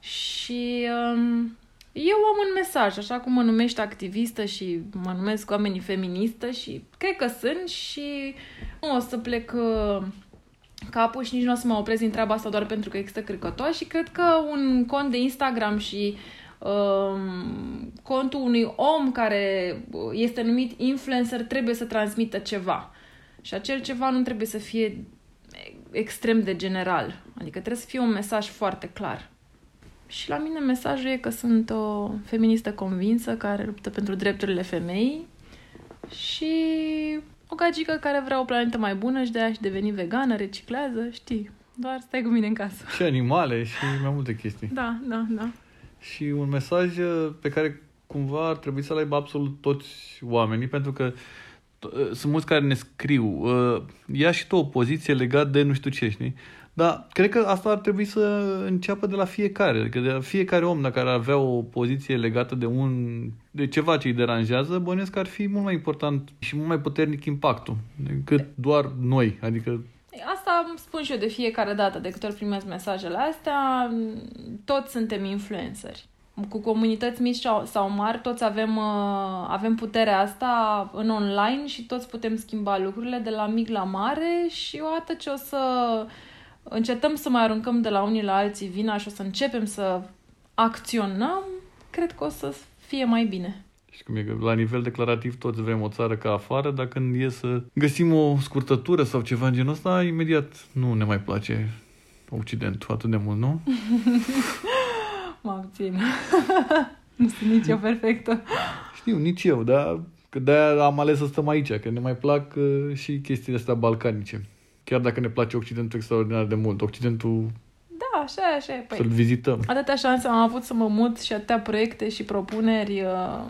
Și um, eu am un mesaj, așa cum mă numești activistă și mă numesc oamenii feministă și cred că sunt și nu o să plec uh, capul și nici nu o să mă opresc din treaba asta doar pentru că există cricătoși și cred că un cont de Instagram și um, contul unui om care este numit influencer trebuie să transmită ceva. Și acel ceva nu trebuie să fie extrem de general. Adică trebuie să fie un mesaj foarte clar. Și la mine mesajul e că sunt o feministă convinsă care luptă pentru drepturile femeii și o gagică care vrea o planetă mai bună și de aia și deveni vegană, reciclează, știi, doar stai cu mine în casă. Și animale și mai multe chestii. Da, da, da. Și un mesaj uh, pe care cumva ar trebui să-l aibă absolut toți oamenii, pentru că uh, sunt mulți care ne scriu, uh, ia și tu o poziție legat de nu știu ce, știi? Dar cred că asta ar trebui să înceapă de la fiecare. Adică de la fiecare om, dacă ar avea o poziție legată de un de ceva ce îi deranjează, bănuiesc că ar fi mult mai important și mult mai puternic impactul decât doar noi. Adică Asta îmi spun și eu de fiecare dată, de câte ori primesc mesajele astea, toți suntem influenceri. Cu comunități mici sau mari, toți avem, uh, avem puterea asta în online și toți putem schimba lucrurile de la mic la mare și odată ce o să încetăm să mai aruncăm de la unii la alții vina și o să începem să acționăm, cred că o să fie mai bine. Și cum e că la nivel declarativ toți vrem o țară ca afară, dar când e să găsim o scurtătură sau ceva în genul ăsta, imediat nu ne mai place Occidentul atât de mult, nu? mă abțin. nu sunt nici eu perfectă. Știu, nici eu, dar că de-aia am ales să stăm aici, că ne mai plac uh, și chestiile astea balcanice. Chiar dacă ne place Occidentul extraordinar de mult. Occidentul da, așa e, așa e. Păi, Să-l vizităm. Atâtea șanse am avut să mă mut și atâtea proiecte și propuneri uh,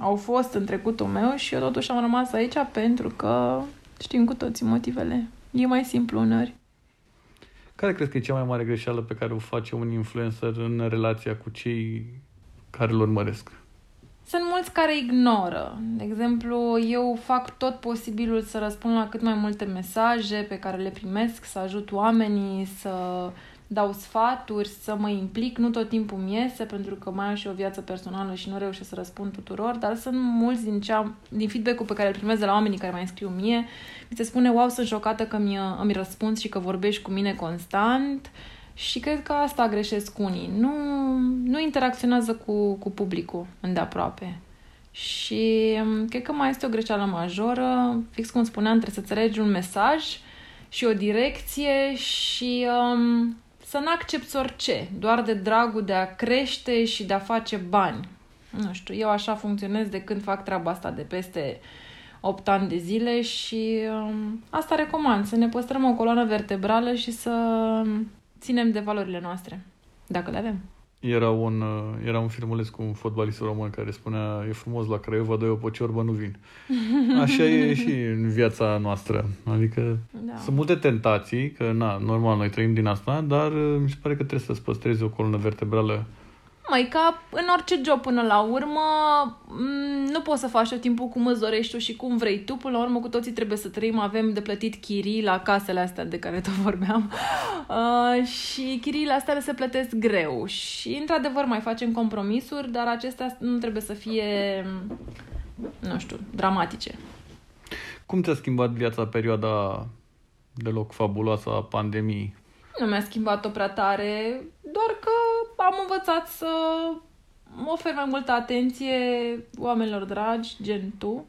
au fost în trecutul meu și eu totuși am rămas aici pentru că știm cu toții motivele. E mai simplu uneori. Care crezi că e cea mai mare greșeală pe care o face un influencer în relația cu cei care îl urmăresc? Sunt mulți care ignoră. De exemplu, eu fac tot posibilul să răspund la cât mai multe mesaje pe care le primesc, să ajut oamenii, să dau sfaturi, să mă implic. Nu tot timpul mi iese, pentru că mai am și o viață personală și nu reușesc să răspund tuturor, dar sunt mulți din, cea, din feedback-ul pe care îl primesc de la oamenii care mai înscriu mie. Mi se spune, wow, sunt șocată că mi, îmi răspunzi și că vorbești cu mine constant. Uh, și cred că asta greșesc unii. Nu, nu interacționează cu, cu publicul îndeaproape. Și um, cred că mai este o greșeală majoră. Fix cum spuneam, trebuie să înțelegi un mesaj și o direcție și um, să n-accepti orice, doar de dragul de a crește și de a face bani. Nu știu, eu așa funcționez de când fac treaba asta de peste 8 ani de zile și um, asta recomand, să ne păstrăm o coloană vertebrală și să ținem de valorile noastre, dacă le avem. Era un, uh, era un filmuleț cu un fotbalist român care spunea e frumos la Craiova, dă eu pe ciorbă, nu vin. Așa e și în viața noastră. Adică Da. sunt multe tentații, că na, normal noi trăim din asta, dar uh, mi se pare că trebuie să-ți păstrezi o colonă vertebrală. Mai ca în orice job până la urmă, m, nu poți să faci tot timpul cum îți dorești tu și cum vrei tu. Până la urmă, cu toții trebuie să trăim, avem de plătit chirii la casele astea de care tot vorbeam. Uh, și chiriile astea se plătesc greu. Și, într-adevăr, mai facem compromisuri, dar acestea nu trebuie să fie, nu știu, dramatice. Cum ți-a schimbat viața perioada deloc fabuloasă a pandemiei? Nu mi-a schimbat-o prea tare, doar că am învățat să ofer mai multă atenție oamenilor dragi, gen tu.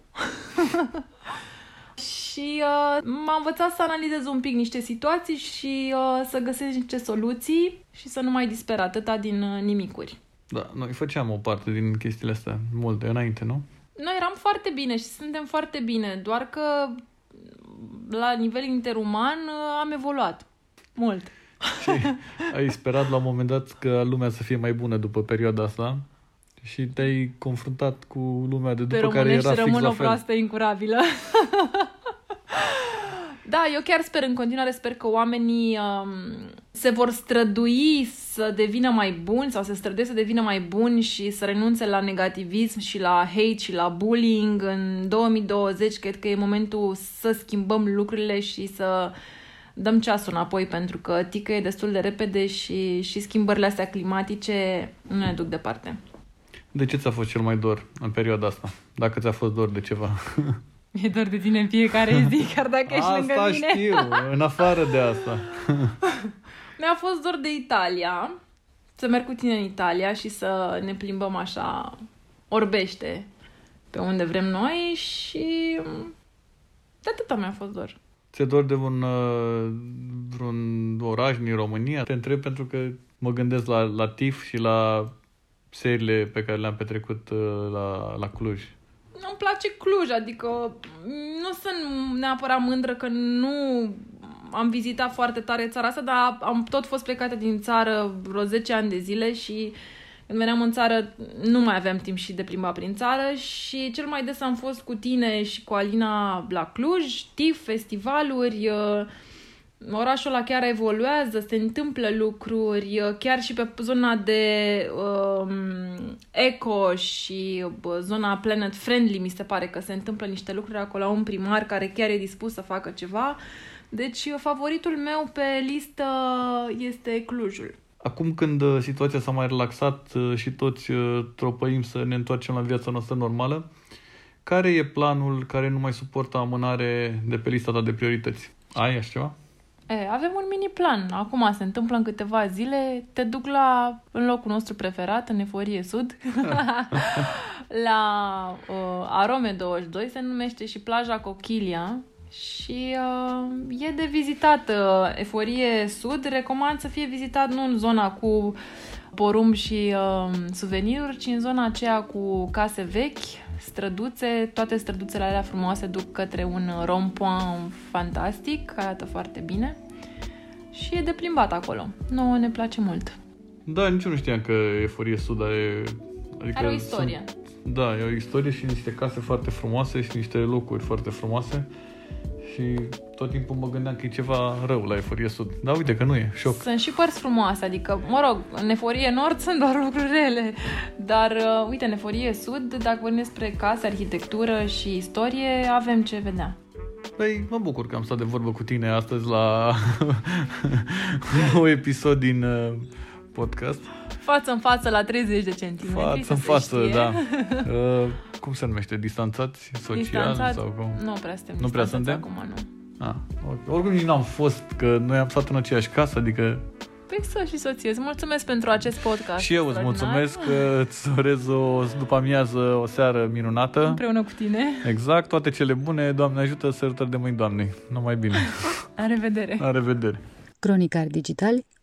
și uh, m-a învățat să analizez un pic niște situații și uh, să găsesc niște soluții și să nu mai disper atâta din uh, nimicuri. Da, noi făceam o parte din chestiile astea multe înainte, nu? Noi eram foarte bine și suntem foarte bine, doar că la nivel interuman uh, am evoluat mult. Și ai sperat la un moment dat că lumea să fie mai bună după perioada asta și te-ai confruntat cu lumea de Pe după care românești era fix rămân la o fel. proastă incurabilă. da, eu chiar sper, în continuare sper că oamenii um, se vor strădui să devină mai buni sau se străduie să devină mai buni și să renunțe la negativism și la hate și la bullying. În 2020 cred că e momentul să schimbăm lucrurile și să dăm ceasul înapoi pentru că tică e destul de repede și, și schimbările astea climatice nu ne duc departe. De ce ți-a fost cel mai dor în perioada asta? Dacă ți-a fost dor de ceva. Mi-e dor de tine în fiecare zi, chiar dacă ești lângă Asta mine. știu, în afară de asta. Mi-a fost dor de Italia, să merg cu tine în Italia și să ne plimbăm așa orbește pe unde vrem noi și de atâta mi-a fost dor. Ți-e dor de un, uh, vreun oraș din România? Te întreb pentru că mă gândesc la, la TIF și la seriile pe care le-am petrecut uh, la, la Cluj. Îmi place Cluj, adică nu sunt neapărat mândră că nu am vizitat foarte tare țara asta, dar am tot fost plecată din țară vreo 10 ani de zile și când veneam în țară nu mai aveam timp și de plimba prin țară și cel mai des am fost cu tine și cu Alina la Cluj, TIF, festivaluri, uh, orașul ăla chiar evoluează, se întâmplă lucruri, uh, chiar și pe zona de um, eco și uh, zona planet friendly mi se pare că se întâmplă niște lucruri acolo, un primar care chiar e dispus să facă ceva. Deci uh, favoritul meu pe listă este Clujul. Acum când uh, situația s-a mai relaxat uh, și toți uh, tropăim să ne întoarcem la viața noastră normală, care e planul care nu mai suportă amânare de pe lista ta de priorități? Ai așa ceva? E, avem un mini plan. Acum se întâmplă în câteva zile. Te duc la în locul nostru preferat, în Eforie Sud, la uh, Arome 22, se numește și plaja Cochilia și uh, e de vizitat uh, Eforie Sud. Recomand să fie vizitat nu în zona cu porumb și uh, suveniruri, ci în zona aceea cu case vechi, străduțe, toate străduțele alea frumoase duc către un rond-point fantastic, care arată foarte bine și e de plimbat acolo. Nouă ne place mult. Da, nici eu nu știam că Eforie Sud are... Adică Are o istorie. Sunt, da, e o istorie și niște case foarte frumoase și niște locuri foarte frumoase. Și tot timpul mă gândeam că e ceva rău la Eforie Sud. Dar uite că nu e, șoc. Sunt și părți frumoase, adică, mă rog, în Eforie Nord sunt doar lucruri rele, dar uh, uite, în Eforie Sud, dacă vorbim despre case, arhitectură și istorie, avem ce vedea. Păi, mă bucur că am stat de vorbă cu tine astăzi la un nou episod din uh, podcast. Față în față la 30 de centimetri, Față să în se față, știe. da. Uh, cum se numește? Distanțați social Distanțat, sau cum? nu prea suntem Nu prea distanțați suntem? acum, nu. Ah, ok. Oricum nici n-am fost, că noi am stat în aceeași casă, adică Păi să și soție, îți mulțumesc pentru acest podcast. și eu îți extraordinar. mulțumesc că îți urez o după amiază, o seară minunată. Împreună cu tine. Exact, toate cele bune, Doamne ajută, sărutări de mâini, Doamne. Numai bine. La revedere! La revedere. Cronicar Digital,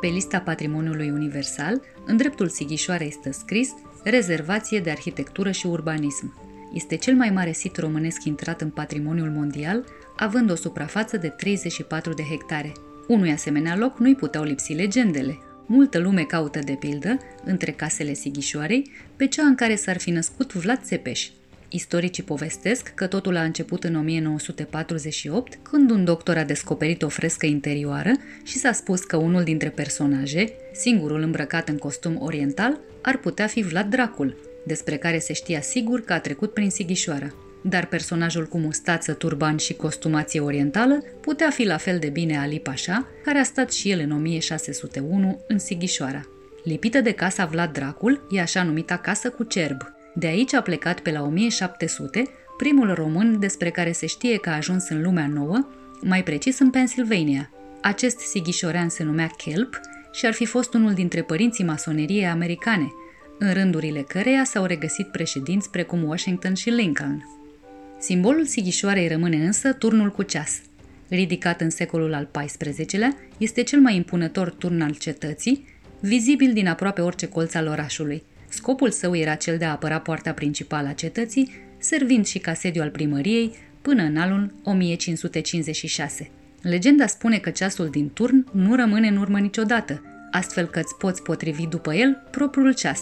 Pe lista Patrimoniului Universal, în dreptul Sighișoarei este scris Rezervație de arhitectură și urbanism. Este cel mai mare sit românesc intrat în patrimoniul mondial, având o suprafață de 34 de hectare. Unui asemenea loc nu-i puteau lipsi legendele. Multă lume caută, de pildă, între casele Sighișoarei, pe cea în care s-ar fi născut Vlad Țepeș, Istoricii povestesc că totul a început în 1948, când un doctor a descoperit o frescă interioară și s-a spus că unul dintre personaje, singurul îmbrăcat în costum oriental, ar putea fi Vlad Dracul, despre care se știa sigur că a trecut prin Sighișoara. Dar personajul cu mustață, turban și costumație orientală putea fi la fel de bine Ali Pașa, care a stat și el în 1601 în Sighișoara. Lipită de casa Vlad Dracul, e așa numita casă cu cerb, de aici a plecat pe la 1700 primul român despre care se știe că a ajuns în lumea nouă, mai precis în Pennsylvania. Acest sighișorean se numea Kelp și ar fi fost unul dintre părinții masoneriei americane, în rândurile căreia s-au regăsit președinți precum Washington și Lincoln. Simbolul sighișoarei rămâne însă turnul cu ceas. Ridicat în secolul al XIV-lea, este cel mai impunător turn al cetății, vizibil din aproape orice colț al orașului – Scopul său era cel de a apăra poarta principală a cetății, servind și ca sediu al primăriei până în anul 1556. Legenda spune că ceasul din turn nu rămâne în urmă niciodată, astfel că îți poți potrivi după el propriul ceas.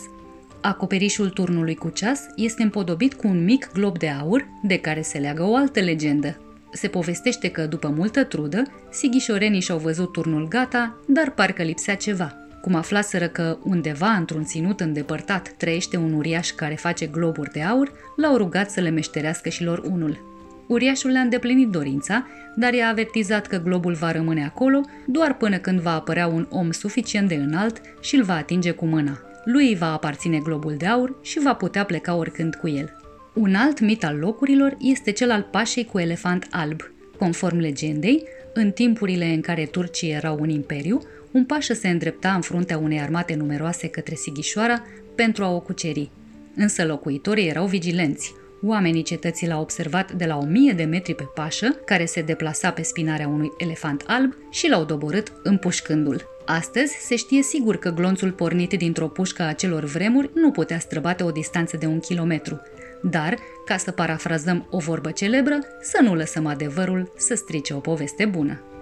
Acoperișul turnului cu ceas este împodobit cu un mic glob de aur, de care se leagă o altă legendă. Se povestește că, după multă trudă, sighișorenii și-au văzut turnul gata, dar parcă lipsea ceva – cum aflaseră că undeva într-un ținut îndepărtat trăiește un uriaș care face globuri de aur, l-au rugat să le meșterească și lor unul. Uriașul le-a îndeplinit dorința, dar i-a avertizat că globul va rămâne acolo doar până când va apărea un om suficient de înalt și îl va atinge cu mâna. Lui îi va aparține globul de aur și va putea pleca oricând cu el. Un alt mit al locurilor este cel al pașei cu elefant alb. Conform legendei, în timpurile în care turcii erau un imperiu, un pașă se îndrepta în fruntea unei armate numeroase către Sighișoara pentru a o cuceri. Însă locuitorii erau vigilenți. Oamenii cetății l-au observat de la o mie de metri pe pașă, care se deplasa pe spinarea unui elefant alb și l-au doborât împușcându-l. Astăzi se știe sigur că glonțul pornit dintr-o pușcă a acelor vremuri nu putea străbate o distanță de un kilometru. Dar, ca să parafrazăm o vorbă celebră, să nu lăsăm adevărul să strice o poveste bună.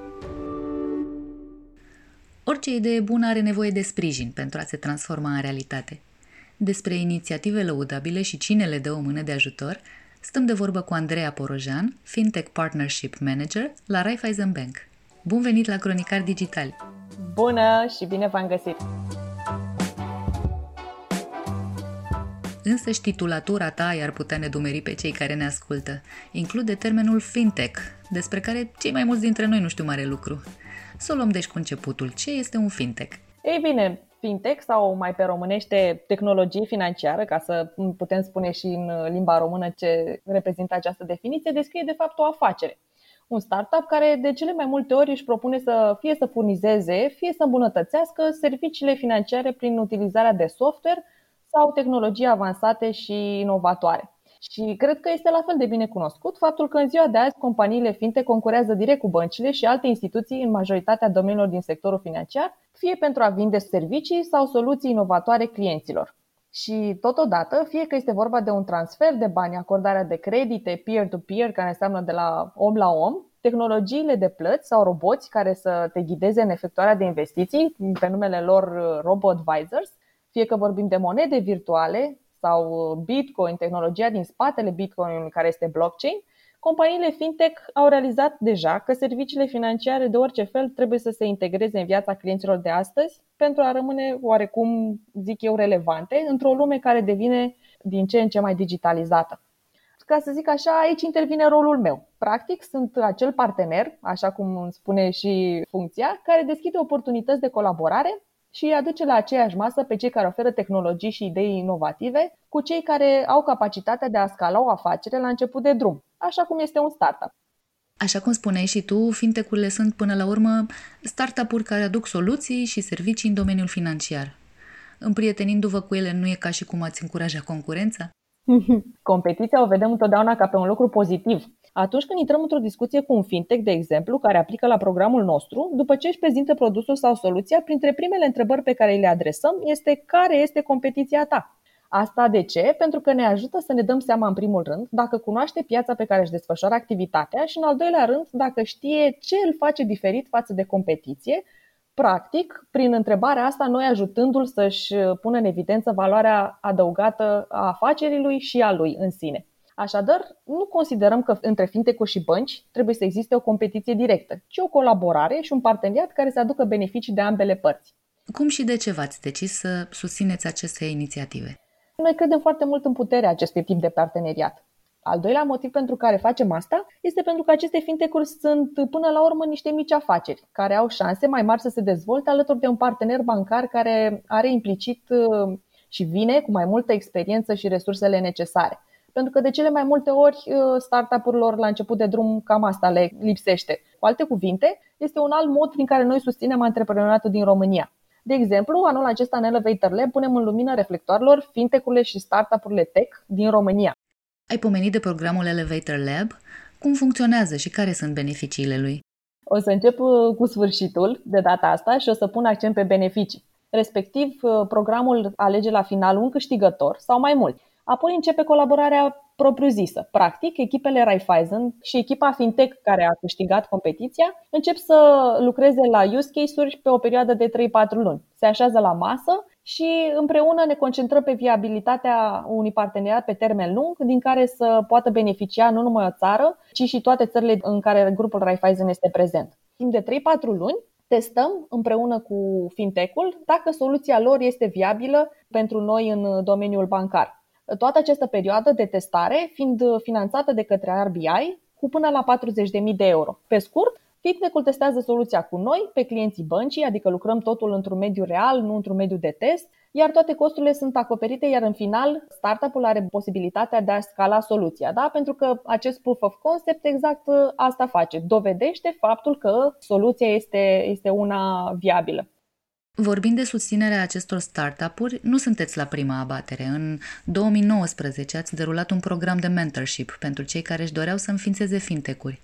Orice idee bună are nevoie de sprijin pentru a se transforma în realitate. Despre inițiative lăudabile și cine le dă o mână de ajutor, stăm de vorbă cu Andreea Porojan, FinTech Partnership Manager la Raiffeisen Bank. Bun venit la Cronicar Digital! Bună și bine v-am găsit! Însă și titulatura ta i-ar putea nedumeri pe cei care ne ascultă. Include termenul fintech, despre care cei mai mulți dintre noi nu știu mare lucru. Să o luăm deci cu începutul. Ce este un fintech? Ei bine, fintech sau mai pe românește tehnologie financiară, ca să putem spune și în limba română ce reprezintă această definiție, descrie de fapt o afacere. Un startup care de cele mai multe ori își propune să fie să furnizeze, fie să îmbunătățească serviciile financiare prin utilizarea de software sau tehnologii avansate și inovatoare. Și cred că este la fel de bine cunoscut faptul că în ziua de azi companiile finte concurează direct cu băncile și alte instituții în majoritatea domeniilor din sectorul financiar, fie pentru a vinde servicii sau soluții inovatoare clienților. Și totodată, fie că este vorba de un transfer de bani, acordarea de credite peer-to-peer, care înseamnă de la om la om, tehnologiile de plăți sau roboți care să te ghideze în efectuarea de investiții, pe numele lor uh, robo-advisors, fie că vorbim de monede virtuale sau Bitcoin, tehnologia din spatele Bitcoin, care este blockchain, companiile fintech au realizat deja că serviciile financiare de orice fel trebuie să se integreze în viața clienților de astăzi pentru a rămâne oarecum, zic eu, relevante într-o lume care devine din ce în ce mai digitalizată. ca să zic așa, aici intervine rolul meu. Practic, sunt acel partener, așa cum spune și funcția, care deschide oportunități de colaborare și îi aduce la aceeași masă pe cei care oferă tehnologii și idei inovative cu cei care au capacitatea de a scala o afacere la început de drum, așa cum este un startup. Așa cum spuneai și tu, fintecurile sunt până la urmă startup-uri care aduc soluții și servicii în domeniul financiar. Împrietenindu-vă cu ele nu e ca și cum ați încuraja concurența? Competiția o vedem întotdeauna ca pe un lucru pozitiv. Atunci când intrăm într-o discuție cu un fintech, de exemplu, care aplică la programul nostru, după ce își prezintă produsul sau soluția, printre primele întrebări pe care le adresăm este care este competiția ta. Asta de ce? Pentru că ne ajută să ne dăm seama în primul rând dacă cunoaște piața pe care își desfășoară activitatea și în al doilea rând dacă știe ce îl face diferit față de competiție Practic, prin întrebarea asta, noi ajutându-l să-și pună în evidență valoarea adăugată a afacerii și a lui în sine. Așadar, nu considerăm că între fintech și bănci trebuie să existe o competiție directă, ci o colaborare și un parteneriat care să aducă beneficii de ambele părți. Cum și de ce v-ați decis să susțineți aceste inițiative? Noi credem foarte mult în puterea acestui tip de parteneriat. Al doilea motiv pentru care facem asta este pentru că aceste fintech-uri sunt până la urmă niște mici afaceri care au șanse mai mari să se dezvolte alături de un partener bancar care are implicit uh, și vine cu mai multă experiență și resursele necesare. Pentru că de cele mai multe ori uh, startup-urilor la început de drum cam asta le lipsește. Cu alte cuvinte, este un alt mod prin care noi susținem antreprenoriatul din România. De exemplu, anul acesta în Elevator Lab punem în lumină reflectoarelor fintech-urile și startup-urile tech din România. Ai pomenit de programul Elevator Lab. Cum funcționează și care sunt beneficiile lui? O să încep uh, cu sfârșitul de data asta și o să pun accent pe beneficii. Respectiv, uh, programul alege la final un câștigător sau mai mulți. Apoi începe colaborarea propriu-zisă. Practic, echipele Raiffeisen și echipa FinTech care a câștigat competiția încep să lucreze la use case-uri pe o perioadă de 3-4 luni. Se așează la masă și împreună ne concentrăm pe viabilitatea unui parteneriat pe termen lung, din care să poată beneficia nu numai o țară, ci și toate țările în care grupul Raiffeisen este prezent. Timp de 3-4 luni, testăm împreună cu fintech-ul dacă soluția lor este viabilă pentru noi în domeniul bancar. Toată această perioadă de testare fiind finanțată de către RBI cu până la 40.000 de euro. Pe scurt, Fintech-ul testează soluția cu noi, pe clienții băncii, adică lucrăm totul într-un mediu real, nu într-un mediu de test, iar toate costurile sunt acoperite, iar în final startup-ul are posibilitatea de a scala soluția, da? pentru că acest proof of concept exact asta face, dovedește faptul că soluția este, este una viabilă. Vorbind de susținerea acestor startup-uri, nu sunteți la prima abatere. În 2019 ați derulat un program de mentorship pentru cei care își doreau să înființeze fintech-uri.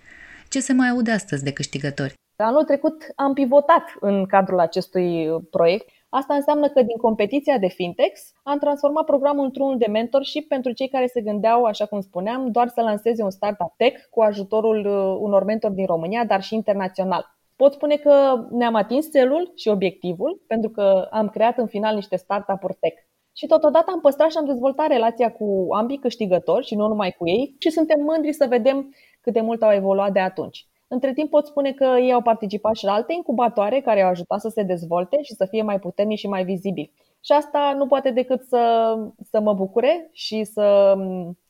Ce se mai aude astăzi de câștigători? Anul trecut am pivotat în cadrul acestui proiect. Asta înseamnă că din competiția de fintechs am transformat programul într-unul de mentorship pentru cei care se gândeau, așa cum spuneam, doar să lanseze un startup tech cu ajutorul uh, unor mentori din România, dar și internațional. Pot spune că ne-am atins celul și obiectivul, pentru că am creat în final niște startup-uri tech. Și totodată am păstrat și am dezvoltat relația cu ambii câștigători și nu numai cu ei și suntem mândri să vedem cât de mult au evoluat de atunci. Între timp pot spune că ei au participat și la alte incubatoare care au ajutat să se dezvolte și să fie mai puternici și mai vizibili. Și asta nu poate decât să, să mă bucure și să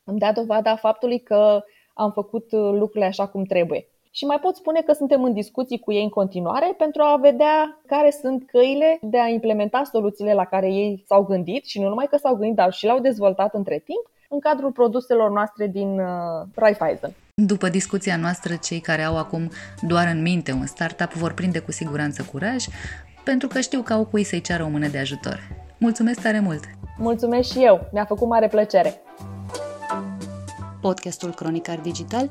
îmi dea dovada faptului că am făcut lucrurile așa cum trebuie. Și mai pot spune că suntem în discuții cu ei în continuare pentru a vedea care sunt căile de a implementa soluțiile la care ei s-au gândit și nu numai că s-au gândit, dar și le-au dezvoltat între timp în cadrul produselor noastre din uh, Raiffeisen. După discuția noastră, cei care au acum doar în minte un startup vor prinde cu siguranță curaj, pentru că știu că au cui să-i ceară o mână de ajutor. Mulțumesc tare mult! Mulțumesc și eu! Mi-a făcut mare plăcere! Podcastul Cronicar Digital